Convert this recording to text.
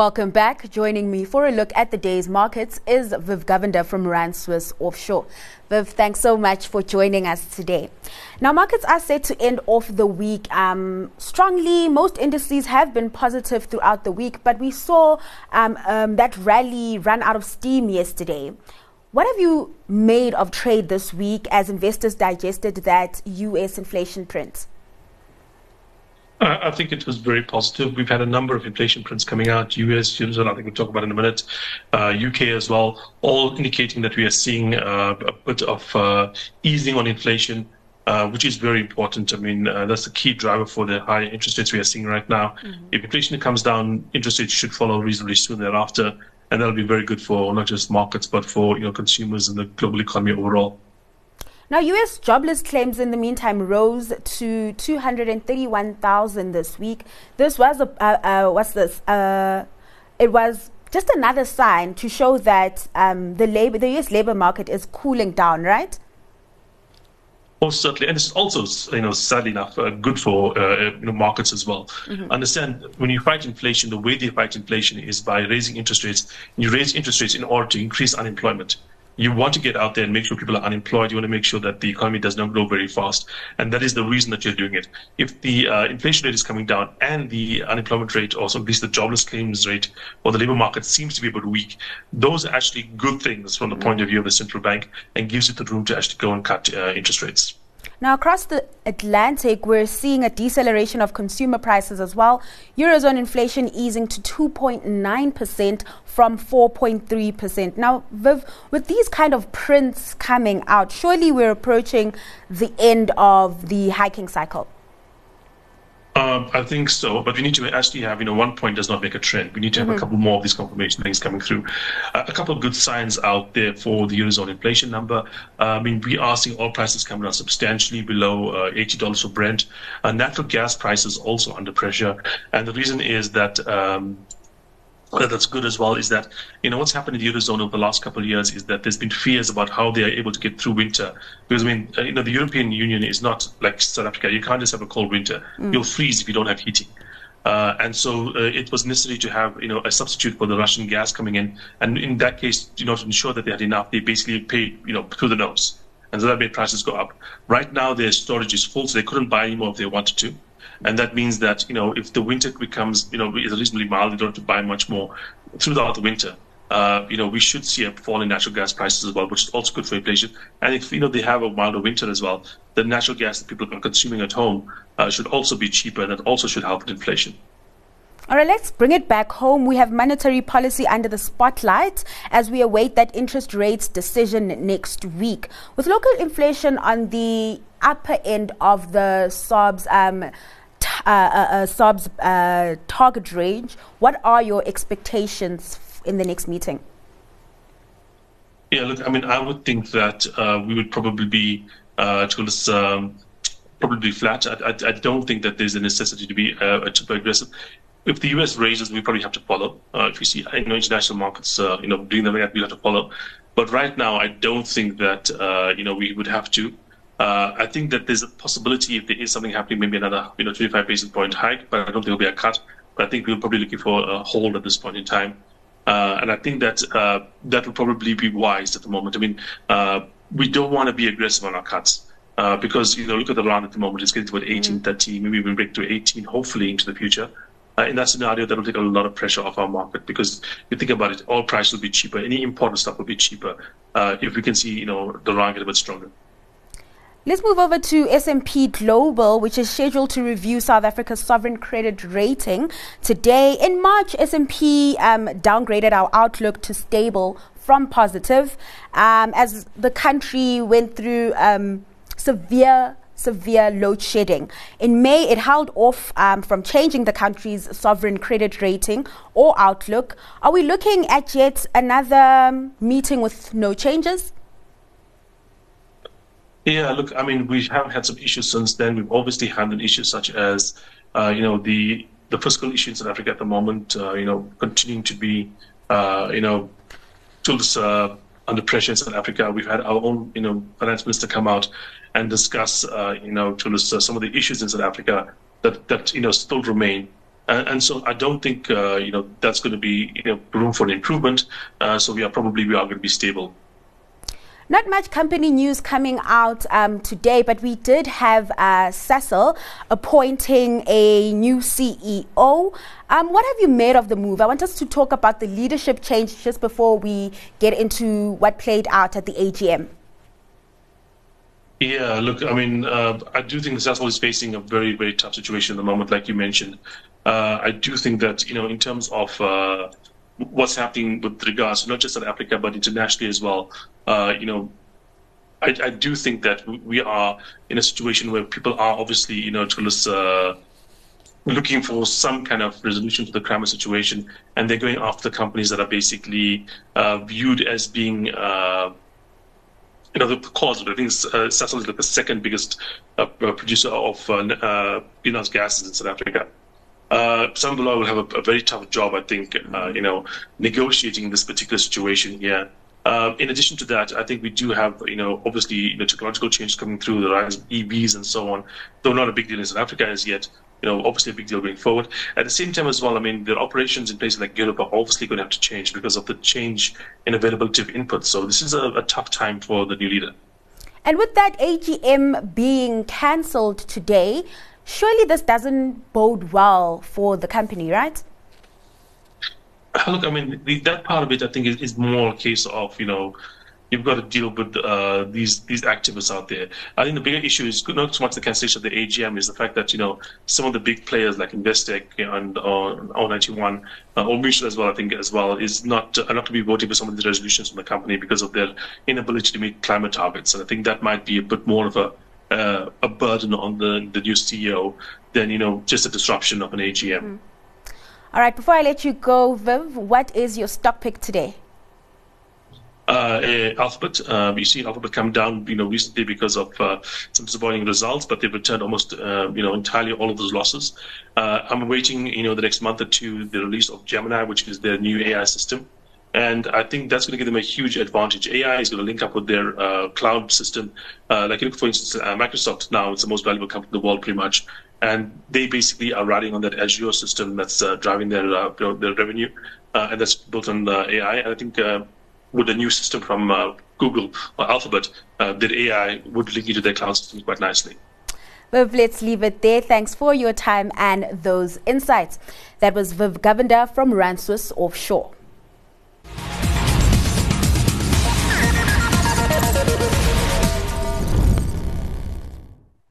Welcome back. Joining me for a look at the day's markets is Viv Govender from Rand Swiss Offshore. Viv, thanks so much for joining us today. Now, markets are set to end off the week um, strongly. Most indices have been positive throughout the week, but we saw um, um, that rally run out of steam yesterday. What have you made of trade this week as investors digested that US inflation print? I think it was very positive. We've had a number of inflation prints coming out, US, Eurozone, I think we'll talk about in a minute, uh, UK as well, all indicating that we are seeing uh, a bit of uh, easing on inflation, uh, which is very important. I mean, uh, that's the key driver for the high interest rates we are seeing right now. Mm-hmm. If inflation comes down, interest rates should follow reasonably soon thereafter, and that'll be very good for not just markets, but for you know consumers and the global economy overall. Now, U.S. jobless claims in the meantime rose to 231,000 this week. This was a uh, uh, what's this? Uh, it was just another sign to show that um, the labor, the U.S. labor market is cooling down, right? Most certainly, and it's also, you know, sadly enough, uh, good for uh, you know, markets as well. Mm-hmm. Understand when you fight inflation, the way they fight inflation is by raising interest rates. You raise interest rates in order to increase unemployment you want to get out there and make sure people are unemployed. You want to make sure that the economy does not grow very fast. And that is the reason that you're doing it. If the uh, inflation rate is coming down and the unemployment rate, or at least the jobless claims rate, or the labor market seems to be a bit weak, those are actually good things from the point of view of the central bank and gives it the room to actually go and cut uh, interest rates. Now, across the Atlantic, we're seeing a deceleration of consumer prices as well. Eurozone inflation easing to 2.9% from 4.3%. Now, Viv, with these kind of prints coming out, surely we're approaching the end of the hiking cycle. Um, I think so, but we need to actually have, you know, one point does not make a trend. We need to have mm-hmm. a couple more of these confirmation things coming through. Uh, a couple of good signs out there for the Eurozone inflation number. Uh, I mean, we are seeing oil prices coming down substantially below uh, $80 for Brent. Uh, natural gas prices also under pressure. And the reason is that um, that's good as well is that you know what's happened in the eurozone over the last couple of years is that there's been fears about how they are able to get through winter. Because I mean uh, you know the European Union is not like South Africa. You can't just have a cold winter. Mm. you'll freeze if you don't have heating. Uh, and so uh, it was necessary to have you know a substitute for the Russian gas coming in. And in that case you know to ensure that they had enough they basically paid you know through the nose. And so that made prices go up. Right now their storage is full so they couldn't buy any more if they wanted to and that means that you know if the winter becomes you know is reasonably mild, you don't have to buy much more throughout the winter. Uh, you know, we should see a fall in natural gas prices as well, which is also good for inflation. And if you know they have a milder winter as well, the natural gas that people are consuming at home uh, should also be cheaper, and that also should help with inflation. All right, let's bring it back home. We have monetary policy under the spotlight as we await that interest rates decision next week. With local inflation on the upper end of the SARB's um, uh, uh, uh, SARB's uh, target range. What are your expectations in the next meeting? Yeah, look, I mean, I would think that we would probably be uh, towards um, probably flat. I, I, I, don't think that there's a necessity to be super aggressive. If the US raises, we probably have to follow. Uh, if you see, you know, international markets, uh, you know, doing the way we have to follow. But right now, I don't think that uh, you know we would have to. Uh, I think that there's a possibility if there is something happening, maybe another you know 25 basis point hike, but I don't think it'll be a cut. But I think we're probably looking for a hold at this point in time. Uh, and I think that uh, that will probably be wise at the moment. I mean, uh, we don't want to be aggressive on our cuts uh, because you know look at the rand at the moment; it's getting to about 18, mm. 30, maybe even break to 18, hopefully into the future. Uh, in that scenario, that will take a lot of pressure off our market because you think about it, all prices will be cheaper. Any important stuff will be cheaper if we can see you know the rand get a bit stronger. Let's move over to S&P Global, which is scheduled to review South Africa's sovereign credit rating today. In March, S&P um, downgraded our outlook to stable from positive um, as the country went through um, severe severe load shedding. In May, it held off um, from changing the country's sovereign credit rating or outlook. Are we looking at yet another um, meeting with no changes? Yeah, look, I mean, we have had some issues since then. We've obviously handled issues such as, uh, you know, the the fiscal issue in South Africa at the moment, uh, you know, continuing to be, uh, you know, tools uh, under pressure in South Africa. We've had our own, you know, finance minister come out and discuss, uh, you know, tools, uh, some of the issues in South Africa that that you know still remain. And, and so I don't think you know that's going to be you know, room for improvement. So we are probably we are going to be stable. Not much company news coming out um, today, but we did have uh, Sasol appointing a new CEO. Um, what have you made of the move? I want us to talk about the leadership change just before we get into what played out at the AGM. Yeah, look, I mean, uh, I do think Sasol is facing a very, very tough situation at the moment, like you mentioned. Uh, I do think that, you know, in terms of uh, what's happening with regards not just in Africa but internationally as well. Uh, you know, I, I, do think that we are in a situation where people are obviously, you know, uh, looking for some kind of resolution to the climate situation, and they're going after companies that are basically uh, viewed as being. Uh, you know, the cause of. I think uh, Sasol is like the second biggest uh, producer of uh, greenhouse gases in South Africa uh, Sambula will have a, a, very tough job, I think, uh, you know, negotiating this particular situation here. Uh, in addition to that, I think we do have, you know, obviously, you know, technological change coming through, the rise of EVs and so on, though not a big deal in South Africa as yet, you know, obviously a big deal going forward. At the same time as well, I mean, the operations in places like Europe are obviously going to have to change because of the change in availability of inputs. So this is a, a tough time for the new leader. And with that AGM being cancelled today, surely this doesn't bode well for the company, right? Look, I mean, the, that part of it, I think, is, is, more a case of you know, you've got to deal with uh, these these activists out there. I think the bigger issue is not so much the cancellation of the AGM, is the fact that you know some of the big players like Investec and uh, O91 uh, Old Mutual as well, I think as well, is not uh, not to be voting for some of the resolutions from the company because of their inability to meet climate targets. And I think that might be a bit more of a uh, a burden on the, the new CEO than you know just a disruption of an AGM. Mm. All right. Before I let you go, Viv, what is your stock pick today? Uh, Alphabet. Um, you see Alphabet come down, you know, recently because of uh, some disappointing results, but they've returned almost, uh, you know, entirely all of those losses. Uh, I'm waiting, you know, the next month or two, the release of Gemini, which is their new AI system. And I think that's going to give them a huge advantage. AI is going to link up with their uh, cloud system. Uh, like, look, for instance, uh, Microsoft now is the most valuable company in the world, pretty much. And they basically are riding on that Azure system that's uh, driving their uh, their revenue, uh, and that's built on AI. And I think with the new system from Google or Alphabet, their AI would link into their cloud system quite nicely. Viv, let's leave it there. Thanks for your time and those insights. That was Viv Govender from Rand Swiss Offshore.